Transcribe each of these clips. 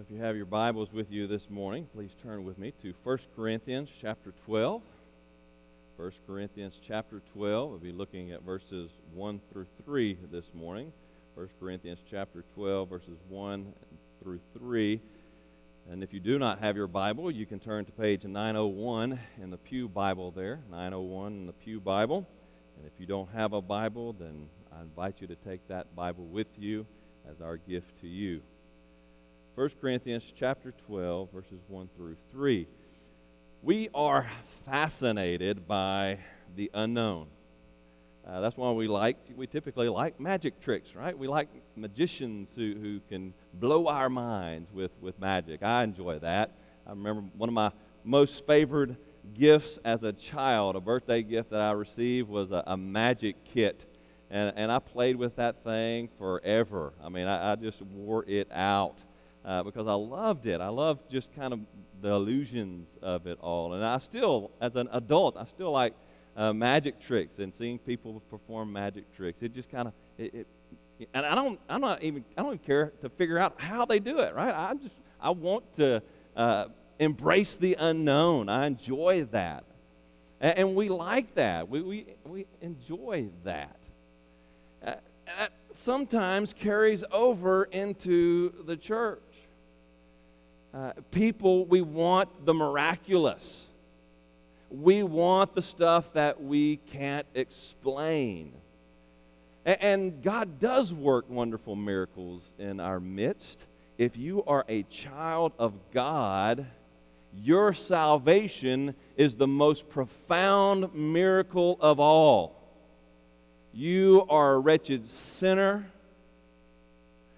If you have your Bibles with you this morning, please turn with me to 1 Corinthians chapter 12. 1 Corinthians chapter 12. We'll be looking at verses 1 through 3 this morning. 1 Corinthians chapter 12, verses 1 through 3. And if you do not have your Bible, you can turn to page 901 in the Pew Bible there. 901 in the Pew Bible. And if you don't have a Bible, then I invite you to take that Bible with you as our gift to you. 1 Corinthians chapter 12, verses 1 through 3. We are fascinated by the unknown. Uh, that's why we like, we typically like magic tricks, right? We like magicians who, who can blow our minds with, with magic. I enjoy that. I remember one of my most favored gifts as a child, a birthday gift that I received was a, a magic kit. And, and I played with that thing forever. I mean, I, I just wore it out uh, because I loved it. I loved just kind of the illusions of it all. And I still, as an adult, I still like uh, magic tricks and seeing people perform magic tricks. It just kind of, it, it, and I don't, I'm not even, I don't even care to figure out how they do it, right? I just, I want to uh, embrace the unknown. I enjoy that. And, and we like that. We, we, we enjoy that. Uh, that sometimes carries over into the church. Uh, people, we want the miraculous. We want the stuff that we can't explain. And, and God does work wonderful miracles in our midst. If you are a child of God, your salvation is the most profound miracle of all. You are a wretched sinner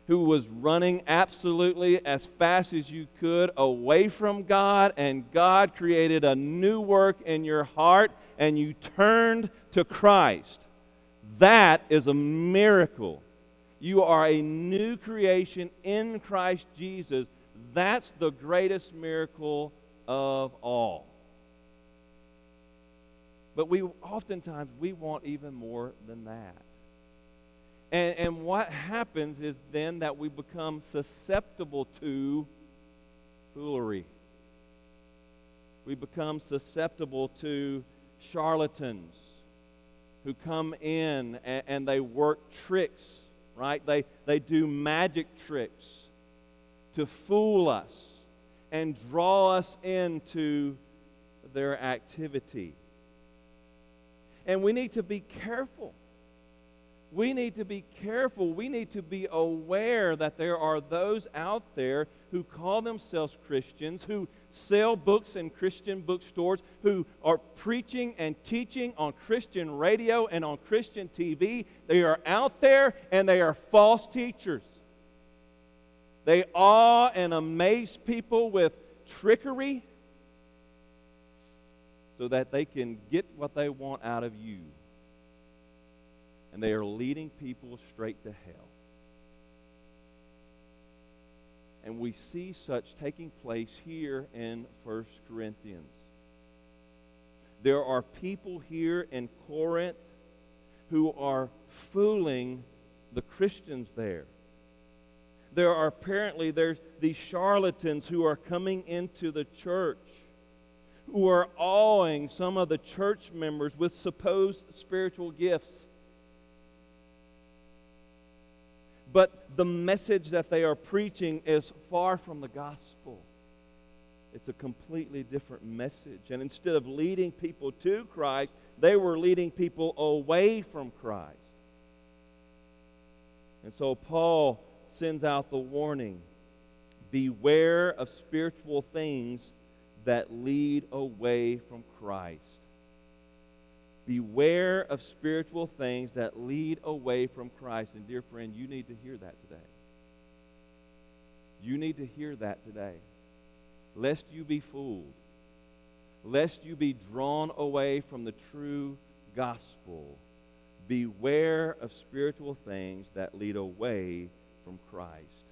who was running absolutely as fast as you could away from God, and God created a new work in your heart, and you turned to Christ. That is a miracle. You are a new creation in Christ Jesus. That's the greatest miracle of all. But we oftentimes we want even more than that. And, and what happens is then that we become susceptible to foolery. We become susceptible to charlatans who come in and, and they work tricks, right? They, they do magic tricks to fool us and draw us into their activity. And we need to be careful we need to be careful. We need to be aware that there are those out there who call themselves Christians, who sell books in Christian bookstores, who are preaching and teaching on Christian radio and on Christian TV. They are out there and they are false teachers. They awe and amaze people with trickery so that they can get what they want out of you and they are leading people straight to hell. And we see such taking place here in 1 Corinthians. There are people here in Corinth who are fooling the Christians there. There are apparently there's these charlatans who are coming into the church who are awing some of the church members with supposed spiritual gifts but the message that they are preaching is far from the gospel. It's a completely different message. And instead of leading people to Christ, they were leading people away from Christ. And so Paul sends out the warning beware of spiritual things that lead away from Christ. Beware of spiritual things that lead away from Christ. And, dear friend, you need to hear that today. You need to hear that today. Lest you be fooled, lest you be drawn away from the true gospel. Beware of spiritual things that lead away from Christ.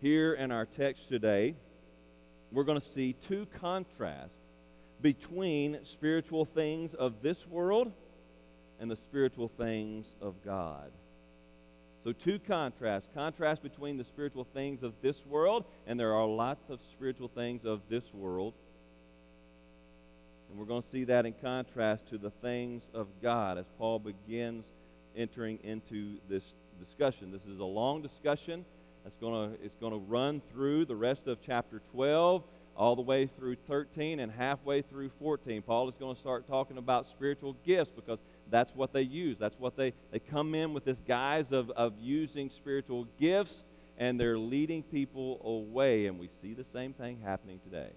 Here in our text today, we're going to see two contrasts between spiritual things of this world and the spiritual things of God. So, two contrasts contrast between the spiritual things of this world, and there are lots of spiritual things of this world. And we're going to see that in contrast to the things of God as Paul begins entering into this discussion. This is a long discussion. It's going to, it's going to run through the rest of chapter 12 all the way through 13 and halfway through 14. Paul is going to start talking about spiritual gifts because that's what they use. That's what they, they come in with this guise of, of using spiritual gifts, and they're leading people away. And we see the same thing happening today.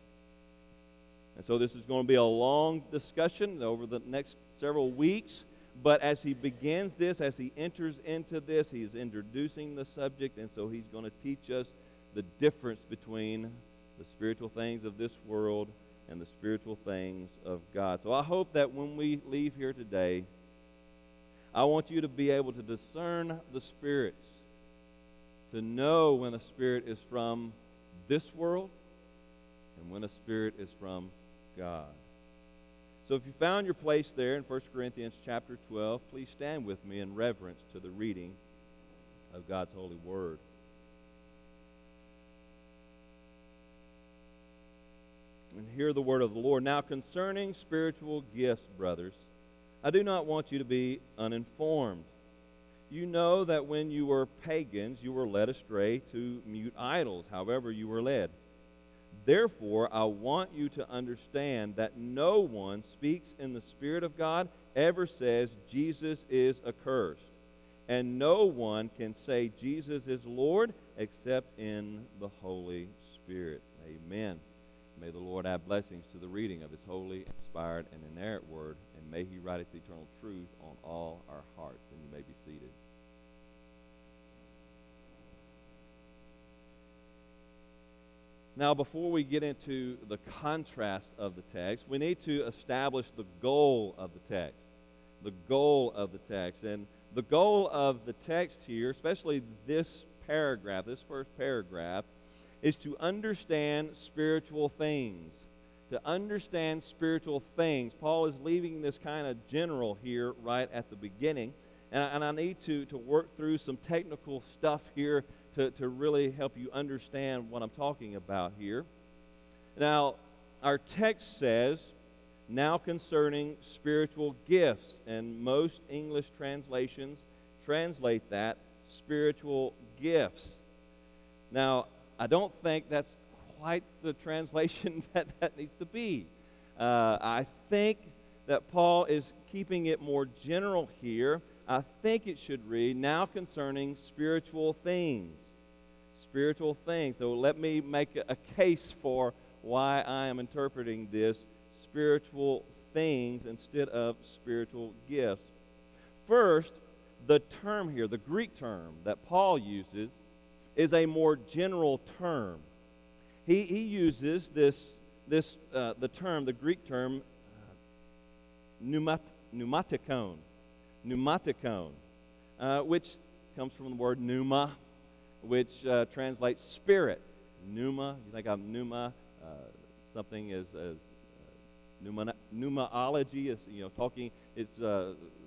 And so this is going to be a long discussion over the next several weeks. But as he begins this, as he enters into this, he's introducing the subject, and so he's going to teach us the difference between the spiritual things of this world and the spiritual things of God. So I hope that when we leave here today, I want you to be able to discern the spirits, to know when a spirit is from this world and when a spirit is from God. So if you found your place there in 1 Corinthians chapter 12, please stand with me in reverence to the reading of God's holy word. And hear the word of the Lord. Now, concerning spiritual gifts, brothers, I do not want you to be uninformed. You know that when you were pagans, you were led astray to mute idols, however, you were led. Therefore, I want you to understand that no one speaks in the Spirit of God ever says Jesus is accursed. And no one can say Jesus is Lord except in the Holy Spirit. Amen. May the Lord add blessings to the reading of his holy, inspired, and inerrant word, and may he write its eternal truth on all our hearts. And you may be seated. Now, before we get into the contrast of the text, we need to establish the goal of the text. The goal of the text. And the goal of the text here, especially this paragraph, this first paragraph, is to understand spiritual things. To understand spiritual things. Paul is leaving this kind of general here right at the beginning. And I, and I need to, to work through some technical stuff here to, to really help you understand what I'm talking about here. Now, our text says, now concerning spiritual gifts, and most English translations translate that spiritual gifts. Now, I don't think that's quite the translation that that needs to be. Uh, I think that Paul is keeping it more general here. I think it should read, now concerning spiritual things. Spiritual things. So let me make a case for why I am interpreting this spiritual things instead of spiritual gifts. First, the term here, the Greek term that Paul uses, is a more general term. He, he uses this, this uh, the term, the Greek term, uh, pneumat, uh, which comes from the word pneuma, which uh, translates spirit. Pneuma, you think of pneuma, uh, something as, as uh, pneuma, pneumology is, you know, talking, it's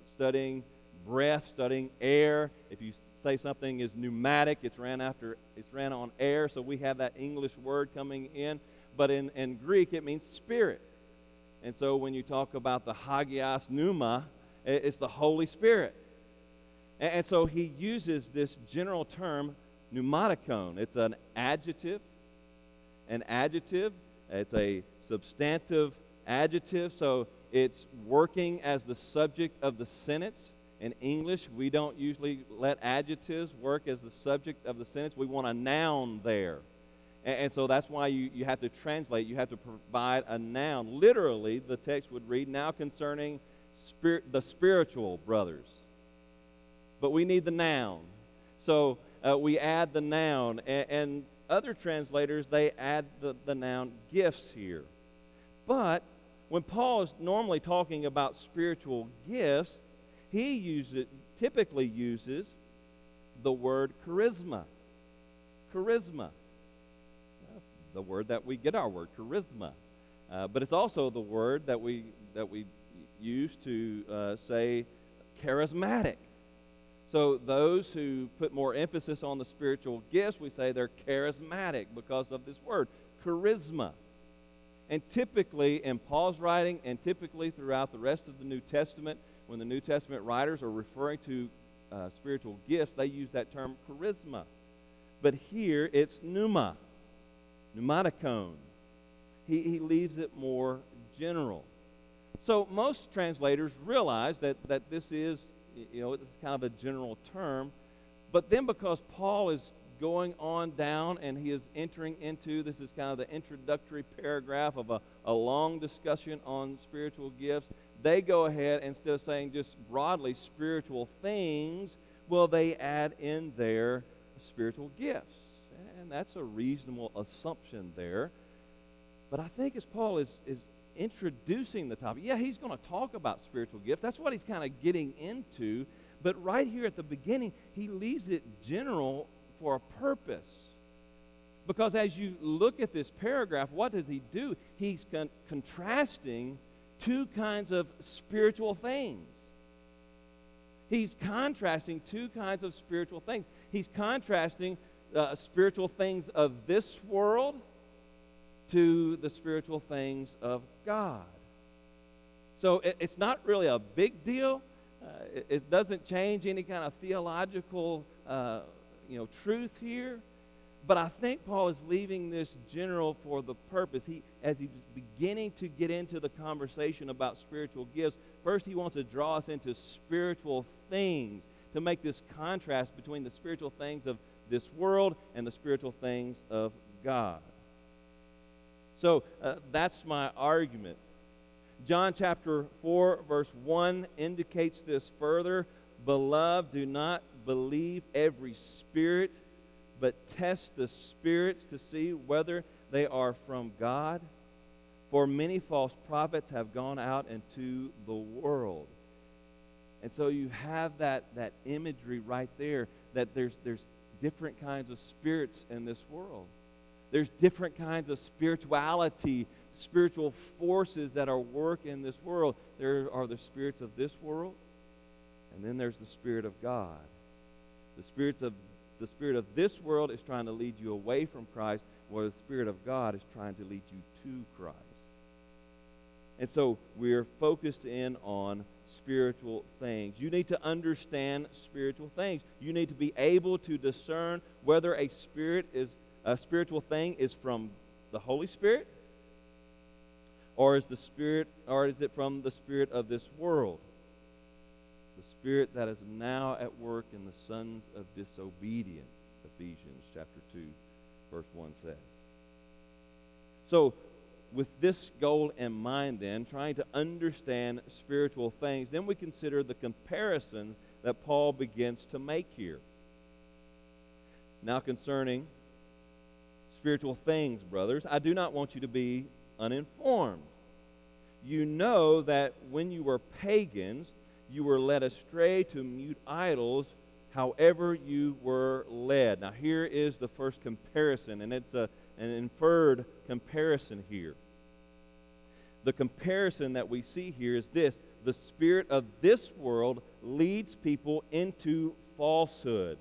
studying breath, studying air. If you say something is pneumatic, it's ran after it's ran on air, so we have that English word coming in. But in, in Greek, it means spirit. And so when you talk about the hagios pneuma, it's the Holy Spirit. And, and so he uses this general term, pneumatikon. It's an adjective. An adjective. It's a substantive adjective, so it's working as the subject of the sentence. In English, we don't usually let adjectives work as the subject of the sentence. We want a noun there. And, and, so that's why you, you have to translate. You have to provide a noun. Literally, the text would read, now concerning spirit, the spiritual brothers. But we need the noun. So uh, we add the noun. And, and other translators, they add the, the noun gifts here. But when Paul is normally talking about spiritual gifts, he uses, typically uses the word charisma. Charisma. The word that we get our word, charisma. Uh, but it's also the word that we, that we use to uh, say charismatic. So those who put more emphasis on the spiritual gifts, we say they're charismatic because of this word, charisma. And typically in Paul's writing and typically throughout the rest of the New Testament, when the New Testament writers are referring to uh, spiritual gifts, they use that term charisma. But here it's pneuma, pneumaticon. He, he leaves it more general. So most translators realize that, that this is you know, this is kind of a general term. But then because Paul is going on down and he is entering into this is kind of the introductory paragraph of a, a long discussion on spiritual gifts they go ahead instead of saying just broadly spiritual things well they add in their spiritual gifts and that's a reasonable assumption there but i think as paul is, is introducing the topic. Yeah, he's going to talk about spiritual gifts. That's what he's kind of getting into. But right here at the beginning, he leaves it general for a purpose. Because as you look at this paragraph, what does he do? He's con- contrasting two kinds of spiritual things. He's contrasting two kinds of spiritual things. He's contrasting uh, spiritual things of this world to the spiritual things of God. So it, it's not really a big deal. Uh, it, it, doesn't change any kind of theological, uh, you know, truth here. But I think Paul is leaving this general for the purpose. He, as he's beginning to get into the conversation about spiritual gifts, first he wants to draw us into spiritual things to make this contrast between the spiritual things of this world and the spiritual things of God. So uh, that's my argument. John chapter 4, verse 1 indicates this further. Beloved, do not believe every spirit, but test the spirits to see whether they are from God. For many false prophets have gone out into the world. And so you have that, that imagery right there that there's, there's different kinds of spirits in this world. There's different kinds of spirituality, spiritual forces that are work in this world. There are the spirits of this world, and then there's the Spirit of God. The spirits of the spirit of this world is trying to lead you away from Christ, while the Spirit of God is trying to lead you to Christ. And so we're focused in on spiritual things. You need to understand spiritual things. You need to be able to discern whether a spirit is a spiritual thing is from the Holy Spirit? Or is the Spirit, or is it from the Spirit of this world? The Spirit that is now at work in the sons of disobedience, Ephesians chapter 2, verse 1 says. So, with this goal in mind, then, trying to understand spiritual things, then we consider the comparisons that Paul begins to make here. Now, concerning spiritual things, brothers. I do not want you to be uninformed. You know that when you were pagans, you were led astray to mute idols, however you were led. Now, here is the first comparison, and it's a, an inferred comparison here. The comparison that we see here is this the spirit of this world leads people into falsehood,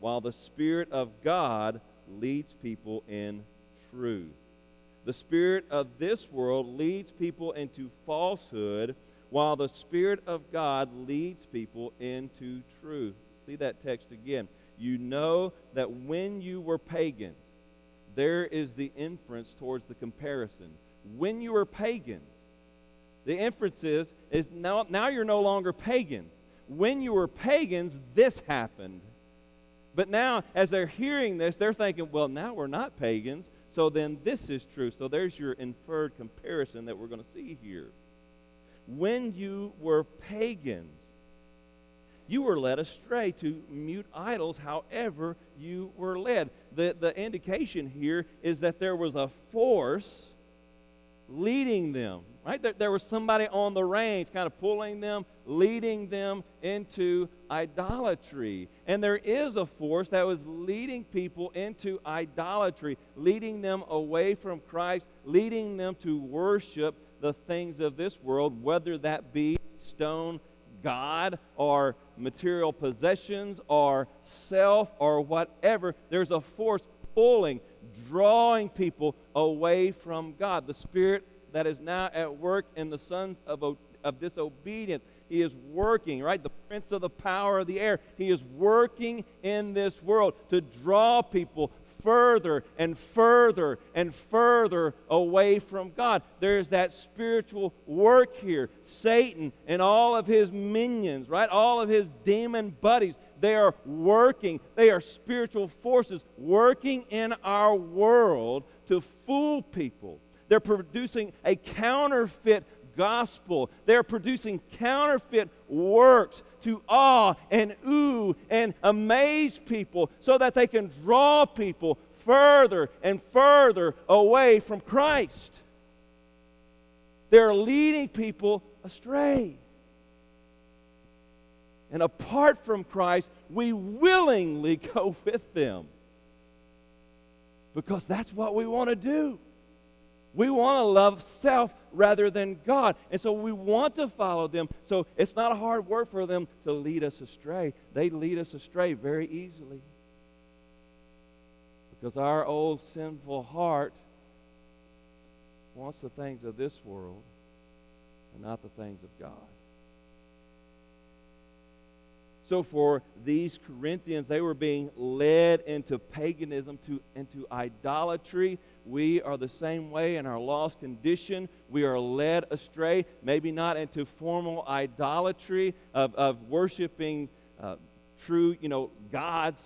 while the spirit of God leads people in truth. The spirit of this world leads people into falsehood, while the Spirit of God leads people into truth. See that text again. You know that when you were pagans, there is the inference towards the comparison. When you were pagans, the inference is, is now, now you're no longer pagans. When you were pagans, this happened. But now, as they're hearing this, they're thinking, well, now we're not pagans, so then this is true. So there's your inferred comparison that we're going to see here. When you were pagans, you were led astray to mute idols however you were led. The, the indication here is that there was a force leading them, right? There, there was somebody on the reins kind of pulling them, leading them into idolatry. And there is a force that was leading people into idolatry, leading them away from Christ, leading them to worship the things of this world, whether that be stone, God or material possessions or self or whatever, there's a force pulling, drawing people away from God. The spirit that is now at work in the sons of, of disobedience. He is working, right? The prince of the power of the air. He is working in this world to draw people further and further and further away from God. There's that spiritual work here. Satan and all of his minions, right? All of his demon buddies, they are working. They are spiritual forces working in our world to fool people. They're producing a counterfeit gospel. They're producing counterfeit works to awe and ooh and amaze people so that they can draw people further and further away from Christ. They're leading people astray. And apart from Christ, we willingly go with them because that's what we want to do. We want to love self rather than God. And so we want to follow them. So it's not a hard word for them to lead us astray. They lead us astray very easily. Because our old sinful heart wants the things of this world and not the things of God. So for these Corinthians, they were being led into paganism, to, into idolatry. We are the same way in our lost condition. We are led astray, maybe not into formal idolatry of, of worshiping uh, true, you know, gods,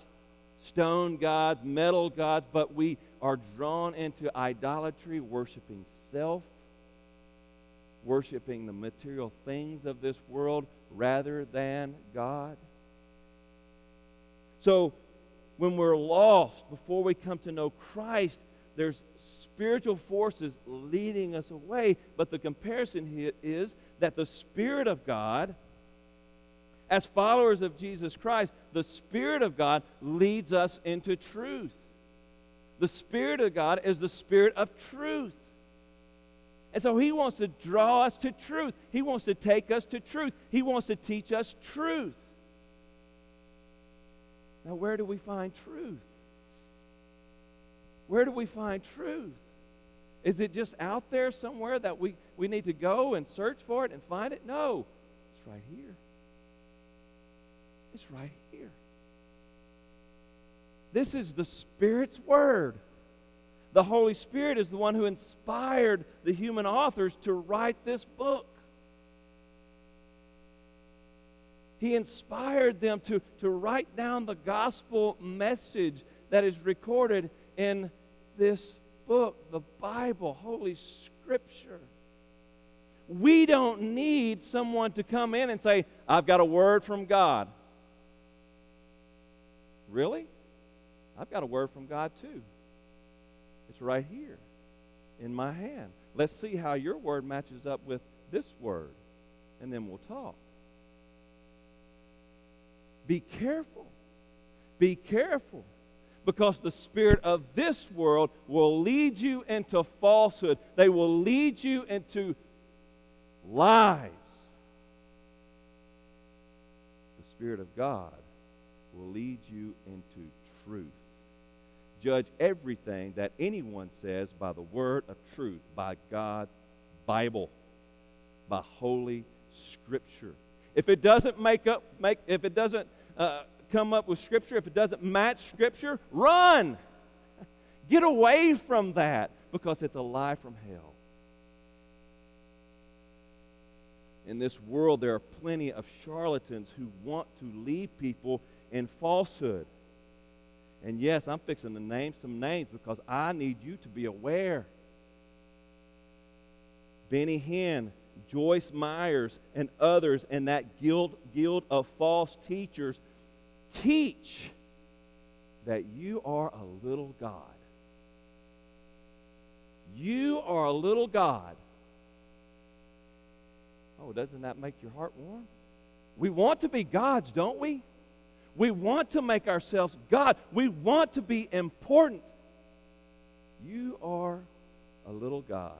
stone gods, metal gods, but we are drawn into idolatry, worshiping self, worshiping the material things of this world rather than God. So, when we're lost, before we come to know Christ, there's spiritual forces leading us away. But the comparison here is that the Spirit of God, as followers of Jesus Christ, the Spirit of God leads us into truth. The Spirit of God is the Spirit of truth. And so He wants to draw us to truth. He wants to take us to truth. He wants to teach us truth. Now, where do we find truth? Where do we find truth? Is it just out there somewhere that we, we need to go and search for it and find it? No, it's right here. It's right here. This is the Spirit's Word. The Holy Spirit is the one who inspired the human authors to write this book. He inspired them to, to write down the gospel message that is recorded in this book, the Bible, Holy Scripture. We don't need someone to come in and say, I've got a word from God. Really? I've got a word from God too. It's right here in my hand. Let's see how your word matches up with this word, and then we'll talk. Be careful. Be careful. Because the spirit of this world will lead you into falsehood. They will lead you into lies. The Spirit of God will lead you into truth. Judge everything that anyone says by the word of truth, by God's Bible, by Holy Scripture. If it doesn't make up, make, if it doesn't uh, come up with Scripture, if it doesn't match Scripture, run. Get away from that because it's a lie from hell. In this world, there are plenty of charlatans who want to lead people in falsehood. And yes, I'm fixing to name some names because I need you to be aware. Benny Hinn, Joyce Meyers, and others in that guild, guild of false teachers teach that you are a little God. You are a little God. Oh, doesn't that make your heart warm? We want to be gods, don't we? We want to make ourselves God. We want to be important. You are a little God.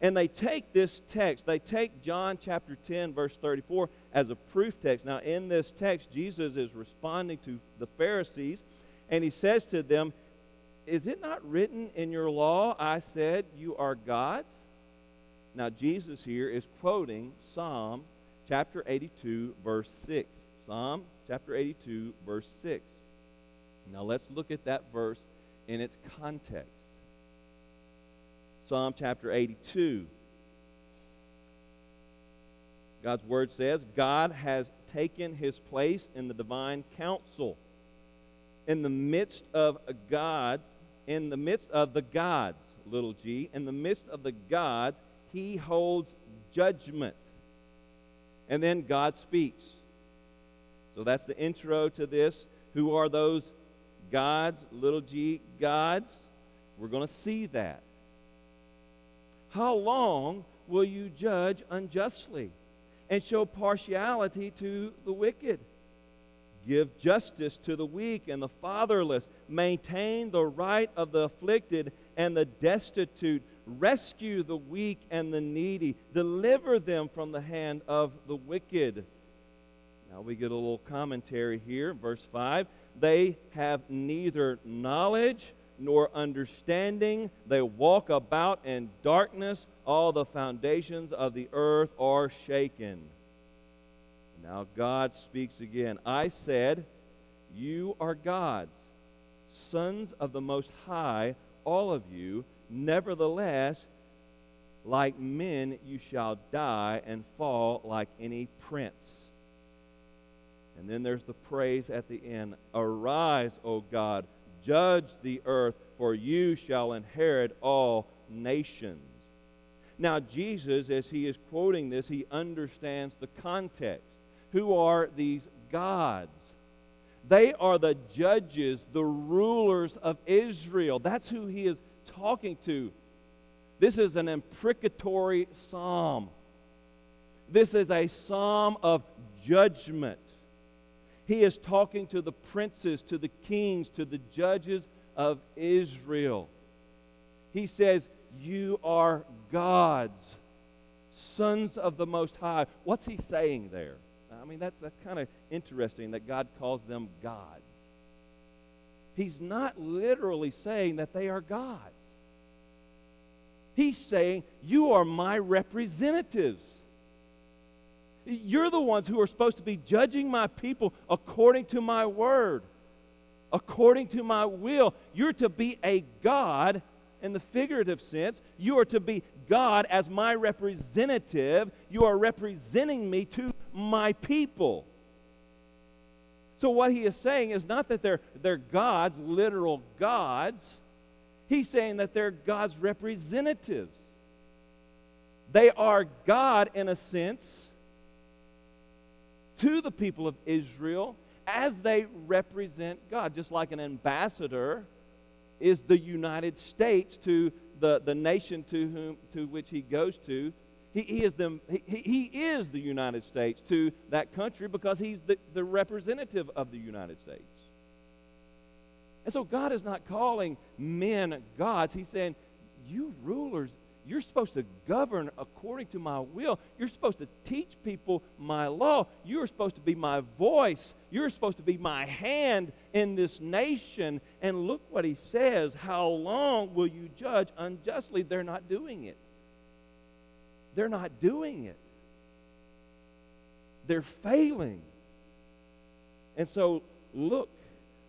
And they take this text, they take John chapter 10, verse 34, as a proof text. Now, in this text, Jesus is responding to the Pharisees, and he says to them, Is it not written in your law, I said, you are gods? Now, Jesus here is quoting Psalm chapter 82, verse 6. Psalm chapter 82, verse 6. Now, let's look at that verse in its context. Psalm chapter 82. God's word says, God has taken his place in the divine council. In the midst of gods, in the midst of the gods, little g, in the midst of the gods, he holds judgment. And then God speaks. So that's the intro to this. Who are those gods, little g gods? We're going to see that. How long will you judge unjustly and show partiality to the wicked? Give justice to the weak and the fatherless. Maintain the right of the afflicted and the destitute. Rescue the weak and the needy. Deliver them from the hand of the wicked. Now we get a little commentary here. Verse 5 They have neither knowledge nor understanding. They walk about in darkness. All the foundations of the earth are shaken. Now God speaks again. I said, You are gods, sons of the Most High, all of you. Nevertheless, like men, you shall die and fall like any prince. And then there's the praise at the end Arise, O God Judge the earth, for you shall inherit all nations. Now, Jesus, as he is quoting this, he understands the context. Who are these gods? They are the judges, the rulers of Israel. That's who he is talking to. This is an imprecatory psalm. This is a psalm of judgment. He is talking to the princes, to the kings, to the judges of Israel. He says, You are gods, sons of the Most High. What's he saying there? I mean, that's, that's kind of interesting that God calls them gods. He's not literally saying that they are gods. He's saying, You are my representatives. You're the ones who are supposed to be judging my people according to my word, according to my will. You're to be a God in the figurative sense. You are to be God as my representative. You are representing me to my people. So, what he is saying is not that they're, they're gods, literal gods. He's saying that they're God's representatives. They are God in a sense to the people of Israel as they represent God, just like an ambassador is the United States to the, the nation to whom to which he goes to. He, he, is the, he, he is the United States to that country because he's the, the representative of the United States. And so God is not calling men gods. He's saying, You rulers you're supposed to govern according to my will. You're supposed to teach people my law. You're supposed to be my voice. You're supposed to be my hand in this nation. And look what he says How long will you judge unjustly? They're not doing it. They're not doing it. They're failing. And so, look,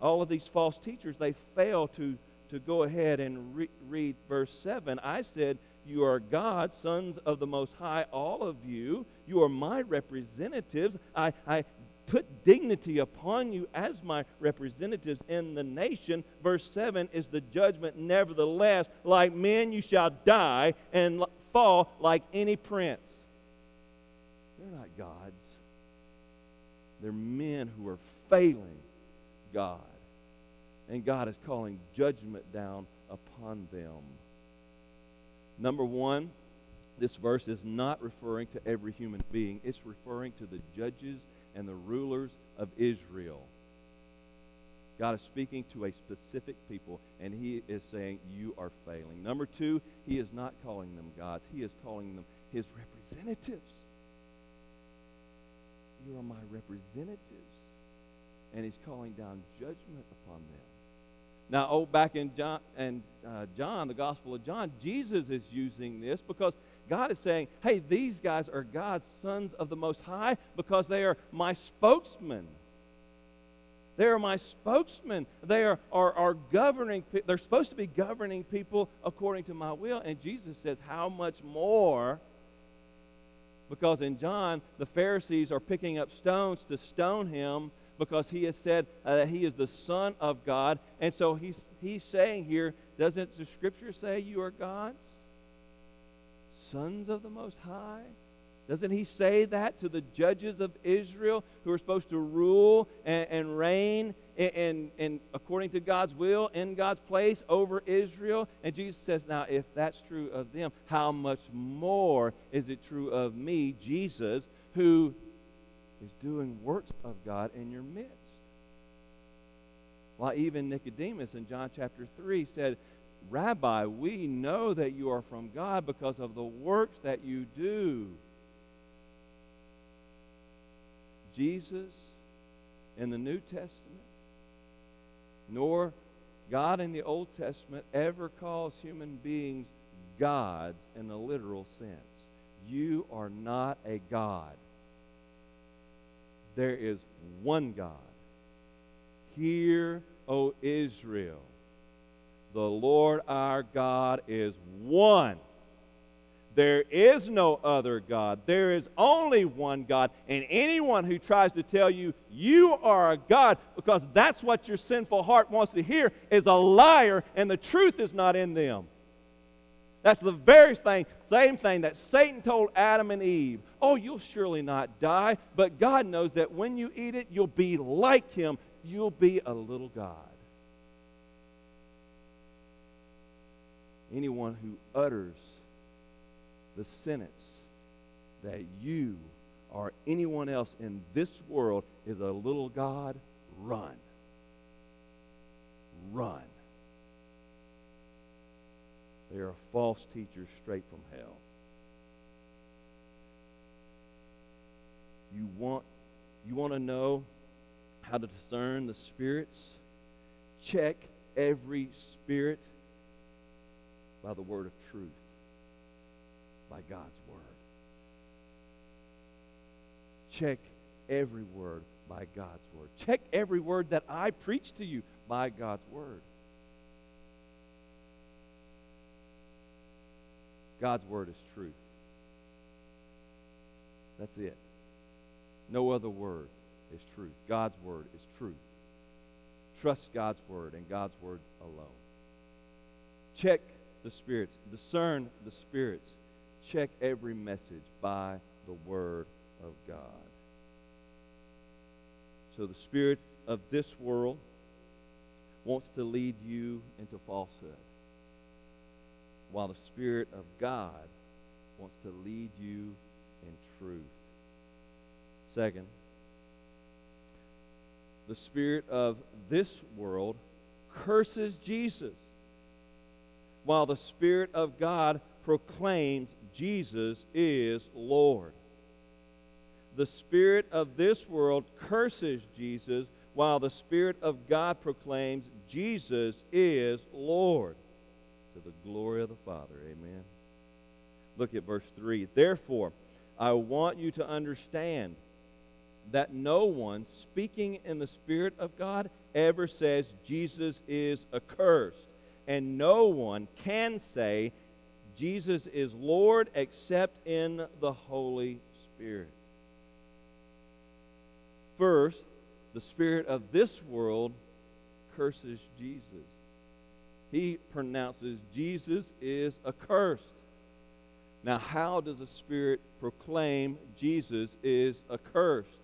all of these false teachers, they fail to, to go ahead and re- read verse 7. I said, you are God, sons of the Most High, all of you. You are my representatives. I, I put dignity upon you as my representatives in the nation. Verse 7 is the judgment. Nevertheless, like men you shall die and fall like any prince. They're not gods, they're men who are failing God. And God is calling judgment down upon them. Number one, this verse is not referring to every human being, it's referring to the judges and the rulers of Israel. God is speaking to a specific people, and He is saying, You are failing. Number two, He is not calling them gods, He is calling them His representatives. You are my representatives. And He's calling down judgment upon them. Now, oh, back in John, and uh, John, the Gospel of John, Jesus is using this because God is saying, hey, these guys are God's sons of the Most High because they are my spokesmen. They are my spokesmen. They are, are, are governing, they're supposed to be governing people according to my will. And Jesus says, How much more? Because in John, the Pharisees are picking up stones to stone him because he has said uh, that he is the Son of God. And so he's, he's saying here, doesn't the scripture say you are gods? Sons of the Most High? Doesn't he say that to the judges of Israel who are supposed to rule and, and reign and, and according to God's will in God's place over Israel? And Jesus says, Now, if that's true of them, how much more is it true of me, Jesus, who is doing works of God in your midst? Why, even Nicodemus in John chapter 3 said, Rabbi, we know that you are from God because of the works that you do. Jesus in the New Testament, nor God in the Old Testament ever calls human beings gods in a literal sense. You are not a God. There is one God. Hear, O Israel, the Lord our God is one. There is no other God. There is only one God. And anyone who tries to tell you you are a God because that's what your sinful heart wants to hear is a liar and the truth is not in them. That's the very thing, same thing that Satan told Adam and Eve. Oh, you'll surely not die, but God knows that when you eat it, you'll be like him. You'll be a little God. Anyone who utters the sentence that you or anyone else in this world is a little God, run. Run. They are false teachers straight from hell. You want, you want to know how to discern the spirits? Check every spirit by the word of truth by God's Word. Check every word by God's Word. Check every word that I preach to you by God's Word. God's Word is truth. That's it. No other word is truth. God's Word is truth. Trust God's Word and God's Word alone. Check the spirits, discern the spirits check every message by the Word of God. So the spirit of this world wants to lead you into falsehood, while the Spirit of God wants to lead you in truth. Second, the spirit of this world curses Jesus, while the Spirit of God proclaims Jesus is Lord. The spirit of this world curses Jesus, while the Spirit of God proclaims Jesus is Lord to the glory of the Father. Amen. Look at verse 3. Therefore, I want you to understand that no one speaking in the Spirit of God ever says Jesus is accursed. And no one can say Jesus is Lord except in the Holy Spirit. First, the spirit of this world curses Jesus. He pronounces Jesus is accursed. Now, how does a spirit proclaim Jesus is accursed?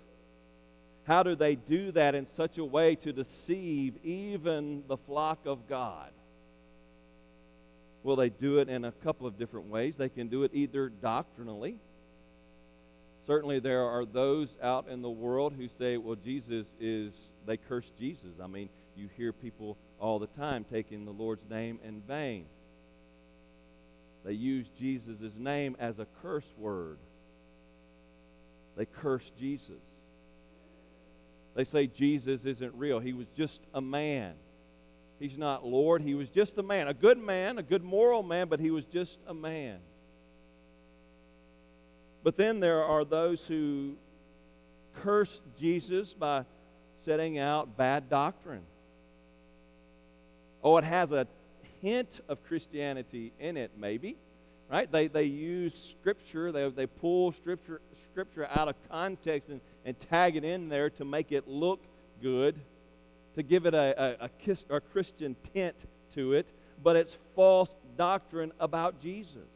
How do they do that in such a way to deceive even the flock of God? Well, they do it in a couple of different ways. They can do it either doctrinally. Certainly, there are those out in the world who say, well, Jesus is, they curse Jesus. I mean, you hear people all the time taking the Lord's name in vain. They use Jesus' name as a curse word. They curse Jesus. They say Jesus isn't real. He was just a man. He's not Lord. He was just a man. A good man, a good moral man, but he was just a man. But then there are those who curse Jesus by setting out bad doctrine. Oh, it has a hint of Christianity in it, maybe. Right? They, they use Scripture, they, they pull Scripture, scripture out of context and, and tag it in there to make it look good, to give it a, a, a, kiss, a Christian tint to it, but it's false doctrine about Jesus.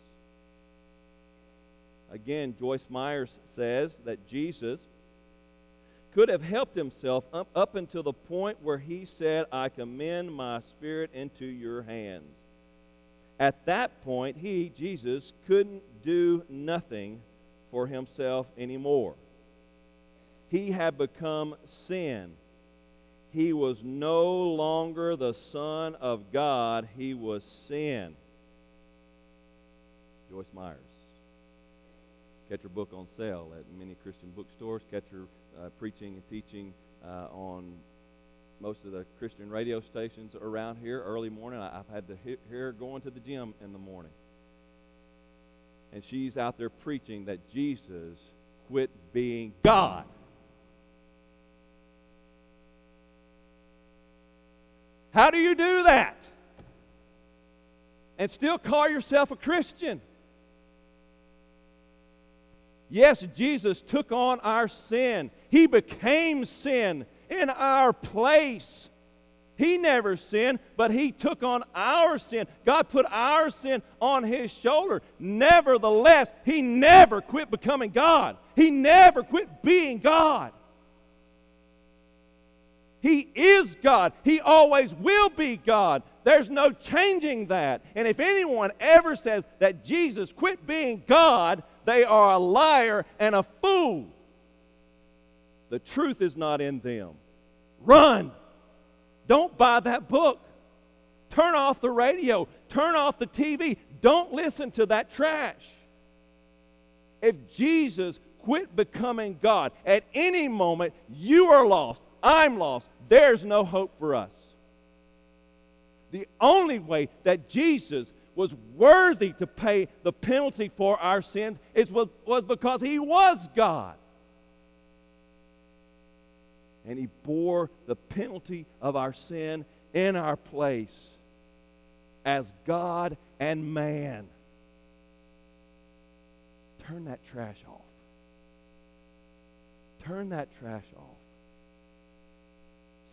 Again, Joyce Meyers says that Jesus could have helped himself up, up until the point where he said, I commend my spirit into your hands. At that point, he, Jesus, couldn't do nothing for himself anymore. He had become sin. He was no longer the Son of God, he was sin. Joyce Meyers. Catch her book on sale at many Christian bookstores. Catch her uh, preaching and teaching uh, on most of the Christian radio stations around here early morning. I, have had to hear her going to the gym in the morning. And she's out there preaching that Jesus quit being God. How do you do that? And still call yourself a Christian? Yes, Jesus took on our sin. He became sin in our place. He never sinned, but He took on our sin. God put our sin on His shoulder. Nevertheless, He never quit becoming God, He never quit being God. He is God. He always will be God. There's no changing that. And if anyone ever says that Jesus quit being God, they are a liar and a fool. The truth is not in them. Run. Don't buy that book. Turn off the radio. Turn off the TV. Don't listen to that trash. If Jesus quit becoming God, at any moment you are lost. I'm lost. There's no hope for us. The only way that Jesus was worthy to pay the penalty for our sins is, was, was because he was God. And he bore the penalty of our sin in our place as God and man. Turn that trash off. Turn that trash off.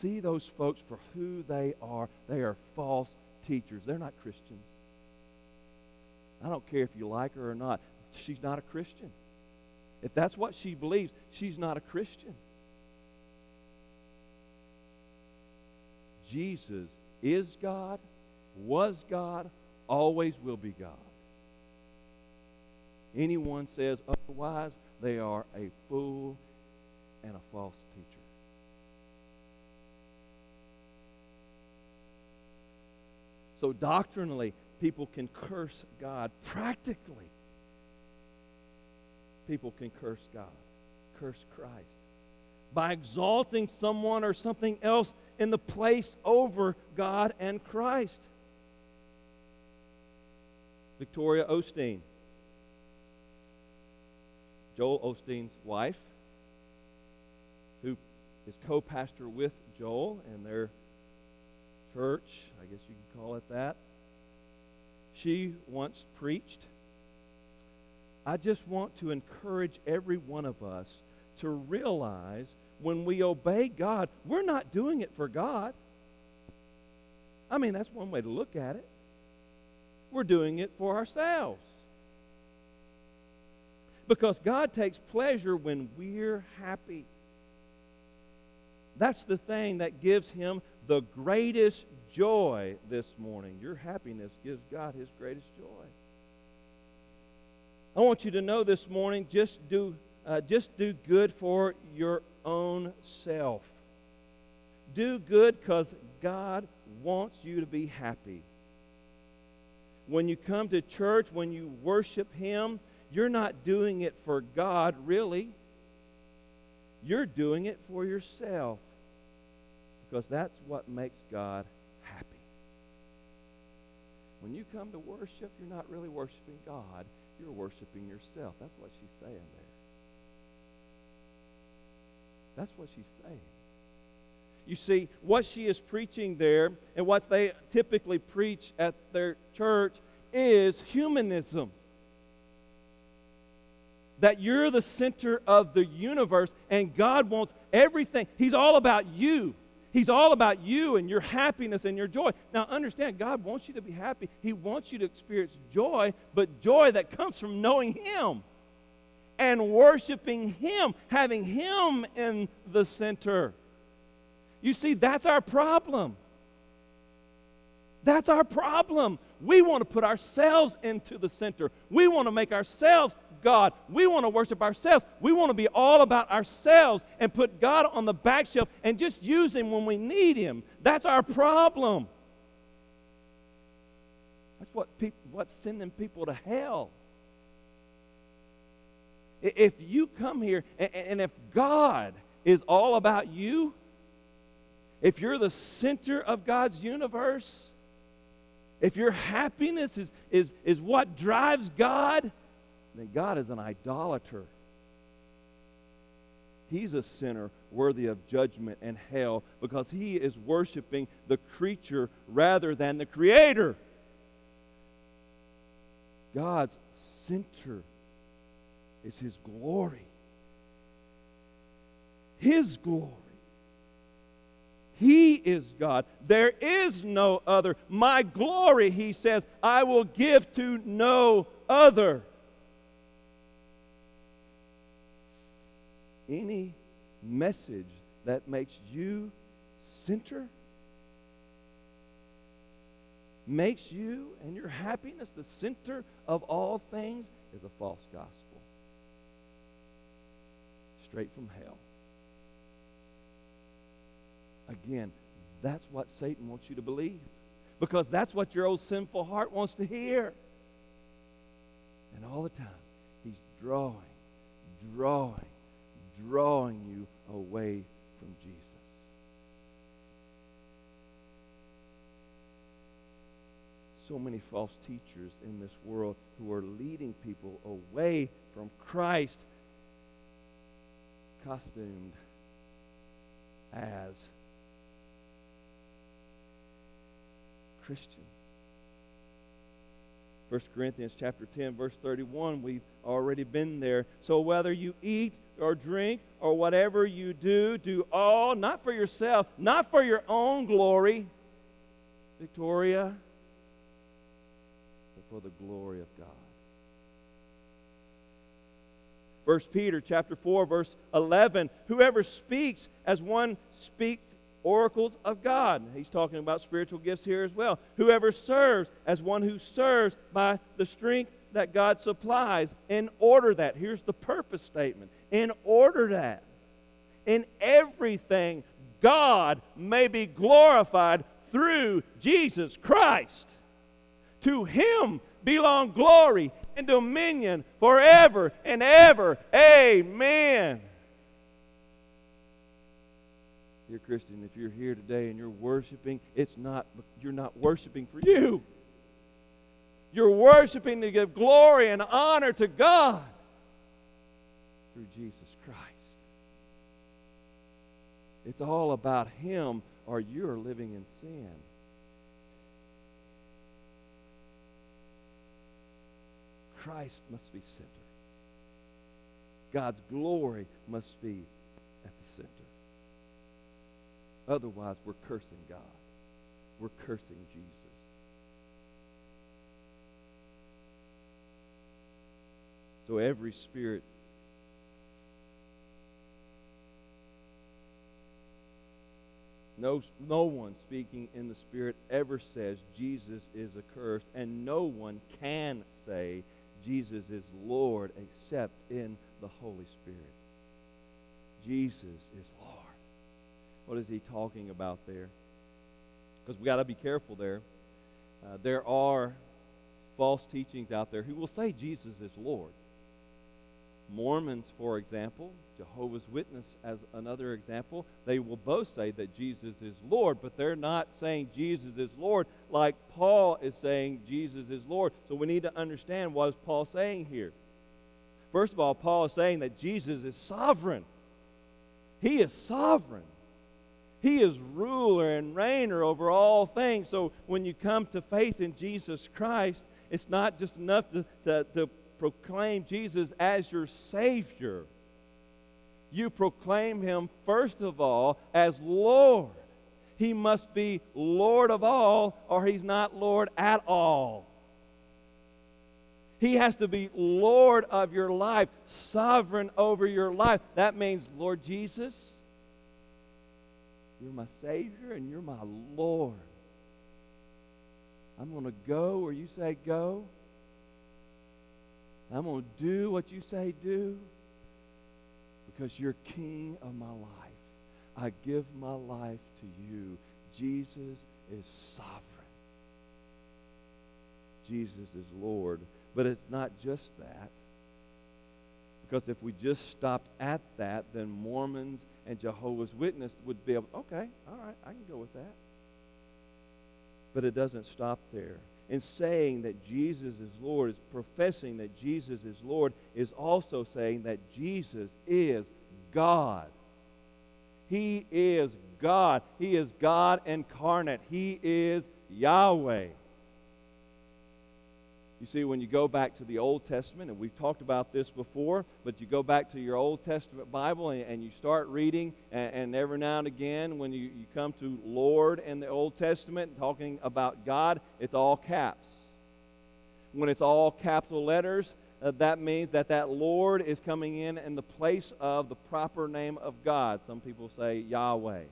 See those folks for who they are. They are false teachers, they're not Christians. I don't care if you like her or not. She's not a Christian. If that's what she believes, she's not a Christian. Jesus is God, was God, always will be God. Anyone says otherwise, they are a fool and a false teacher. So, doctrinally, people can curse God. Practically, people can curse God, curse Christ. By exalting someone or something else in the place over God and Christ. Victoria Osteen, Joel Osteen's wife, who is co pastor with Joel and their church, I guess you can call it that she once preached. I just want to encourage every one of us to realize when we obey God, we're not doing it for God. I mean, that's one way to look at it. We're doing it for ourselves. Because God takes pleasure when we're happy. That's the thing that gives Him the greatest joy this morning. Your happiness gives God his greatest joy. I want you to know this morning just do, uh, just do good for your own self. Do good because God wants you to be happy. When you come to church, when you worship Him, you're not doing it for God, really. You're doing it for yourself because that's what makes God. When you come to worship, you're not really worshiping God, you're worshiping yourself. That's what she's saying there. That's what she's saying. You see, what she is preaching there and what they typically preach at their church is humanism. That you're the center of the universe and God wants everything. He's all about you. He's all about you and your happiness and your joy. Now, understand, God wants you to be happy. He wants you to experience joy, but joy that comes from knowing Him and worshiping Him, having Him in the center. You see, that's our problem. That's our problem. We want to put ourselves into the center. We want to make ourselves God. We want to worship ourselves. We want to be all about ourselves and put God on the back shelf and just use Him when we need Him. That's our problem. That's what people, what's sending people to hell. If you come here and, and if God is all about you, if you're the center of God's universe, if your happiness is, is, is what drives God, then God is an idolater. He's a sinner worthy of judgment and hell because he is worshiping the creature rather than the creator. God's center is his glory. His glory. He is God. There is no other. My glory, he says, I will give to no other. Any message that makes you center, makes you and your happiness the center of all things, is a false gospel. Straight from hell. Again, that's what Satan wants you to believe. Because that's what your old sinful heart wants to hear. And all the time, he's drawing, drawing, drawing you away from Jesus. So many false teachers in this world who are leading people away from Christ, costumed as Christians. 1 Corinthians chapter 10 verse 31 we've already been there so whether you eat or drink or whatever you do, do all not for yourself, not for your own glory, Victoria, but for the glory of God. 1 Peter chapter 4 verse 11 whoever speaks as one speaks oracles of God. He's talking about spiritual gifts here as well. Whoever serves as one who serves by the strength that God supplies in order that, here's the purpose statement, in order that in everything God may be glorified through Jesus Christ. To him belong glory and dominion forever and ever. Amen. Dear Christian, if you're here today and you're worshiping, it's not you're not worshiping for you. You're worshiping to give glory and honor to God through Jesus Christ. It's all about Him, or you're living in sin. Christ must be center. God's glory must be at the center. Otherwise, we're cursing God. We're cursing Jesus. So every spirit No, no one speaking in the Spirit ever says Jesus is accursed, and no one can say Jesus is Lord except in the Holy Spirit. Jesus is Lord. What is he talking about there? because we got to be careful there. Uh, there are false teachings out there who will say Jesus is Lord. Mormons, for example, Jehovah's Witness as another example, they will both say that Jesus is Lord, but they're not saying Jesus is Lord like Paul is saying Jesus is Lord. So we need to understand what is Paul saying here. First of all, Paul is saying that Jesus is sovereign. He is sovereign. He is ruler and reigner over all things. So when you come to faith in Jesus Christ, it's not just enough to, to, to proclaim Jesus as your Savior. You proclaim Him, first of all, as Lord. He must be Lord of all, or He's not Lord at all. He has to be Lord of your life, sovereign over your life. That means, Lord Jesus, you're my Savior and you're my Lord. I'm going to go where you say go. I'm going to do what you say do because you're king of my life. I give my life to you. Jesus is sovereign. Jesus is Lord. But it's not just that. Because if we just stopped at that, then Mormons and Jehovah's Witnesses would be able, okay, all right, I can go with that. But it doesn't stop there. In saying that Jesus is Lord, is professing that Jesus is Lord, is also saying that Jesus is God. He is God. He is God incarnate. He is Yahweh. You see, when you go back to the Old Testament, and we've talked about this before, but you go back to your Old Testament Bible and, and you start reading, and, and, every now and again, when you, you come to Lord in the Old Testament, talking about God, it's all caps. When it's all capital letters, uh, that means that that Lord is coming in in the place of the proper name of God. Some people say Yahweh.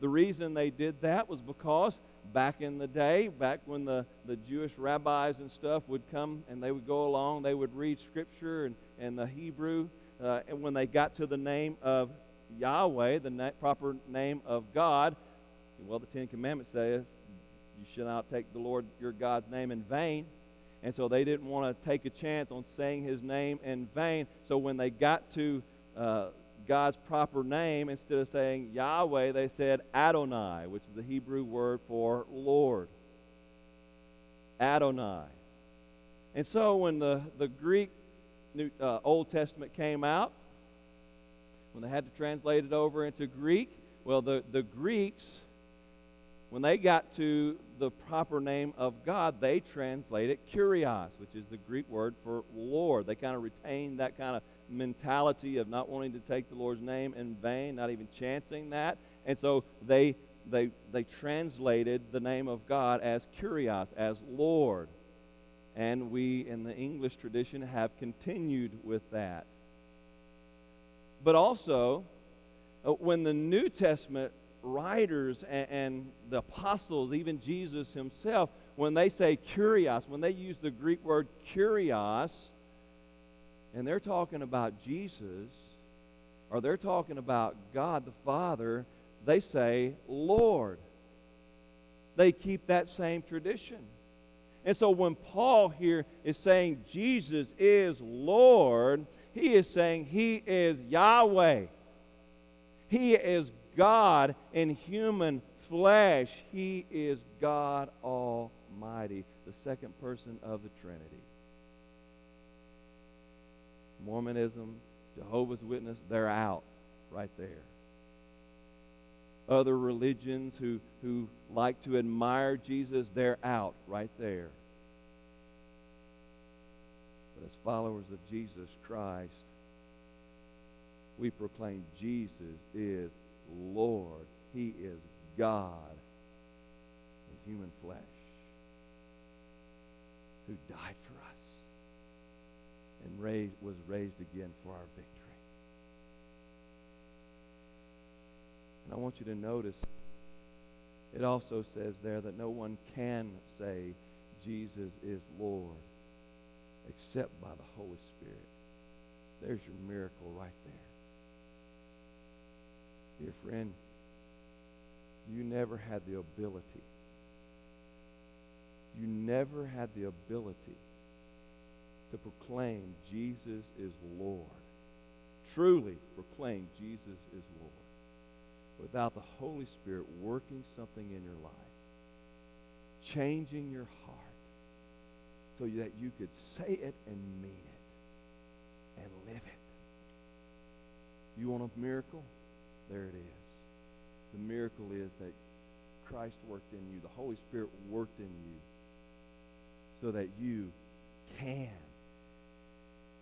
The reason they did that was because back in the day, back when the, the Jewish rabbis and stuff would come and they would go along, they would read Scripture and, and the Hebrew. Uh, and when they got to the name of Yahweh, the na- proper name of God, well, the Ten Commandments says, You shall not take the Lord your God's name in vain. And so they didn't want to take a chance on saying his name in vain. So when they got to uh, God's proper name, instead of saying Yahweh, they said Adonai, which is the Hebrew word for Lord. Adonai. And so when the, the Greek New, uh, Old Testament came out, when they had to translate it over into Greek, well, the, the Greeks, when they got to the proper name of God, they translated Kyrios, which is the Greek word for Lord. They kind of retained that kind of mentality of not wanting to take the Lord's name in vain, not even chancing that. And so they, they, they translated the name of God as Kyrios, as Lord. And we, in the English tradition, have continued with that. But also, uh, when the New Testament writers and, and, the apostles, even Jesus himself, when they say kurios, when they use the Greek word kurios, and they're talking about Jesus, or they're talking about God the Father, they say Lord. They keep that same tradition. And so when Paul here is saying Jesus is Lord, he is saying he is Yahweh. He is God in human flesh. He is God Almighty, the second person of the Trinity. Mormonism, Jehovah's Witness, they're out right there. Other religions who, who like to admire Jesus, they're out right there. But as followers of Jesus Christ, we proclaim Jesus is Lord. He is God in human flesh who died for and raised, was raised again for our victory. And I want you to notice it also says there that no one can say Jesus is Lord except by the Holy Spirit. There's your miracle right there. Dear friend, you never had the ability. You never had the ability to proclaim Jesus is Lord. Truly proclaim Jesus is Lord without the Holy Spirit working something in your life, changing your heart so that you could say it and mean it and live it. You want a miracle? There it is. The miracle is that Christ worked in you, the Holy Spirit worked in you, so that you can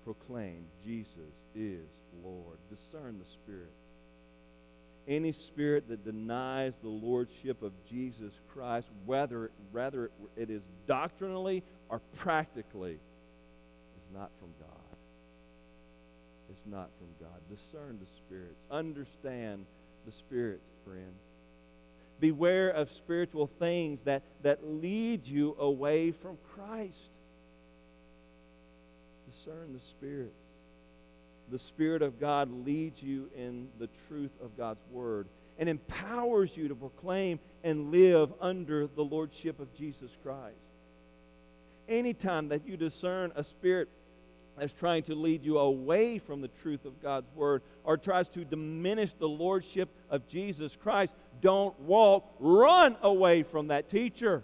proclaim Jesus is Lord. Discern the spirits. Any spirit that denies the lordship of Jesus Christ, whether rather it is doctrinally or practically, is not from God. It's not from God. Discern the spirits. Understand the spirits, friends. Beware of spiritual things that, that lead you away from Christ. Discern the spirits. The Spirit of God leads you in the truth of God's Word and empowers you to proclaim and live under the Lordship of Jesus Christ. Anytime that you discern a spirit that's trying to lead you away from the truth of God's Word or tries to diminish the Lordship of Jesus Christ, don't walk, run away from that teacher.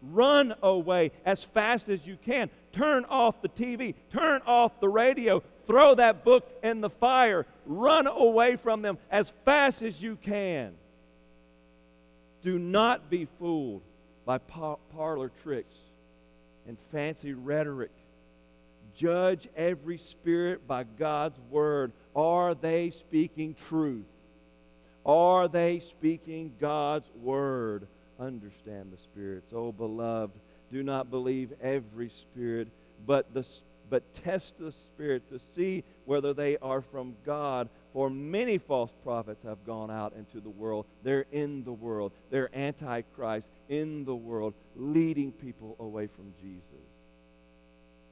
Run away as fast as you can. Turn off the TV, turn off the radio, throw that book in the fire. Run away from them as fast as you can. Do not be fooled by parlor tricks and fancy rhetoric. Judge every spirit by God's word. Are they speaking truth? Are they speaking God's word? Understand the spirits. Oh, beloved, do not believe every spirit, but, the, but test the spirit to see whether they are from God. For many false prophets have gone out into the world. They're in the world. They're antichrist in the world, leading people away from Jesus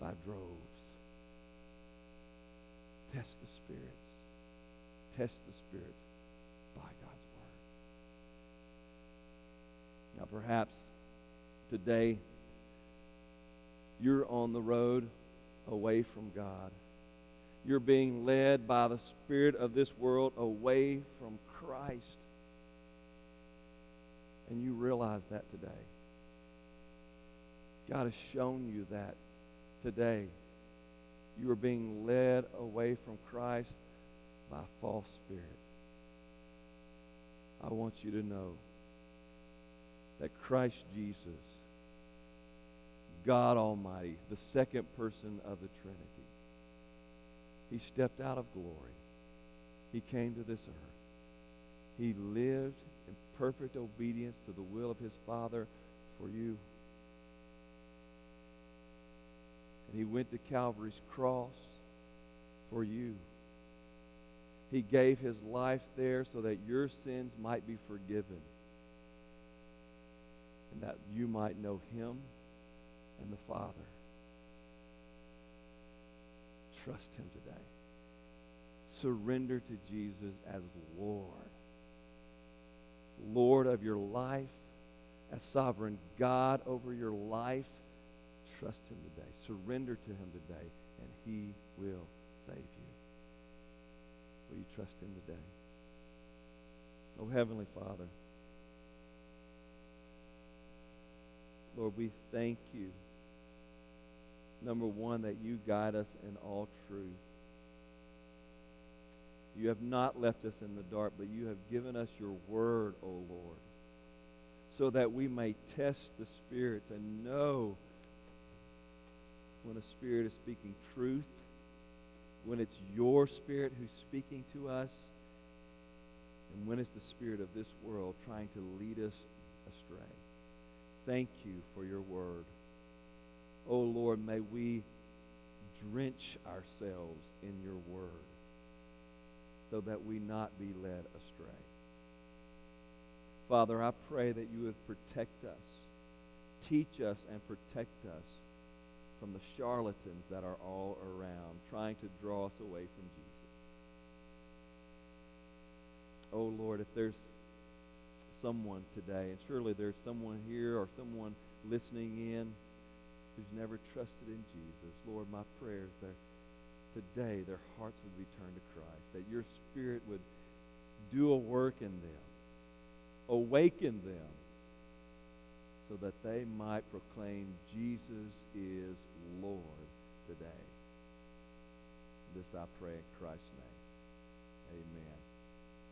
by droves. Test the spirits. Test the spirits by God's word. Now, perhaps today you're on the road away from God. You're being led by the spirit of this world away from Christ. And you realize that today. God has shown you that today. You are being led away from Christ by false spirit. I want you to know that Christ Jesus God Almighty, the second person of the Trinity. He stepped out of glory. He came to this earth. He lived in perfect obedience to the will of his Father for you. And he went to Calvary's cross for you. He gave his life there so that your sins might be forgiven and that you might know him and the Father. Trust Him today. Surrender to Jesus as Lord. Lord of your life, as sovereign God over your life. Trust Him today. Surrender to Him today, and He will save you. Will you trust Him today? Oh, Heavenly Father, Lord, we thank you Number one, that you guide us in all truth. You have not left us in the dark, but you have given us your word, O Lord, so that we may test the spirits and know when a spirit is speaking truth, when it's your spirit who's speaking to us, and when it's the spirit of this world trying to lead us astray. Thank you for your word. Oh Lord, may we drench ourselves in your word so that we not be led astray. Father, I pray that you would protect us, teach us, and protect us from the charlatans that are all around trying to draw us away from Jesus. Oh Lord, if there's someone today, and surely there's someone here or someone listening in who's never trusted in Jesus. Lord, my prayer is that today their hearts would be turned to Christ, that your Spirit would do a work in them, awaken them, so that they might proclaim Jesus is Lord today. This I pray in Christ's name.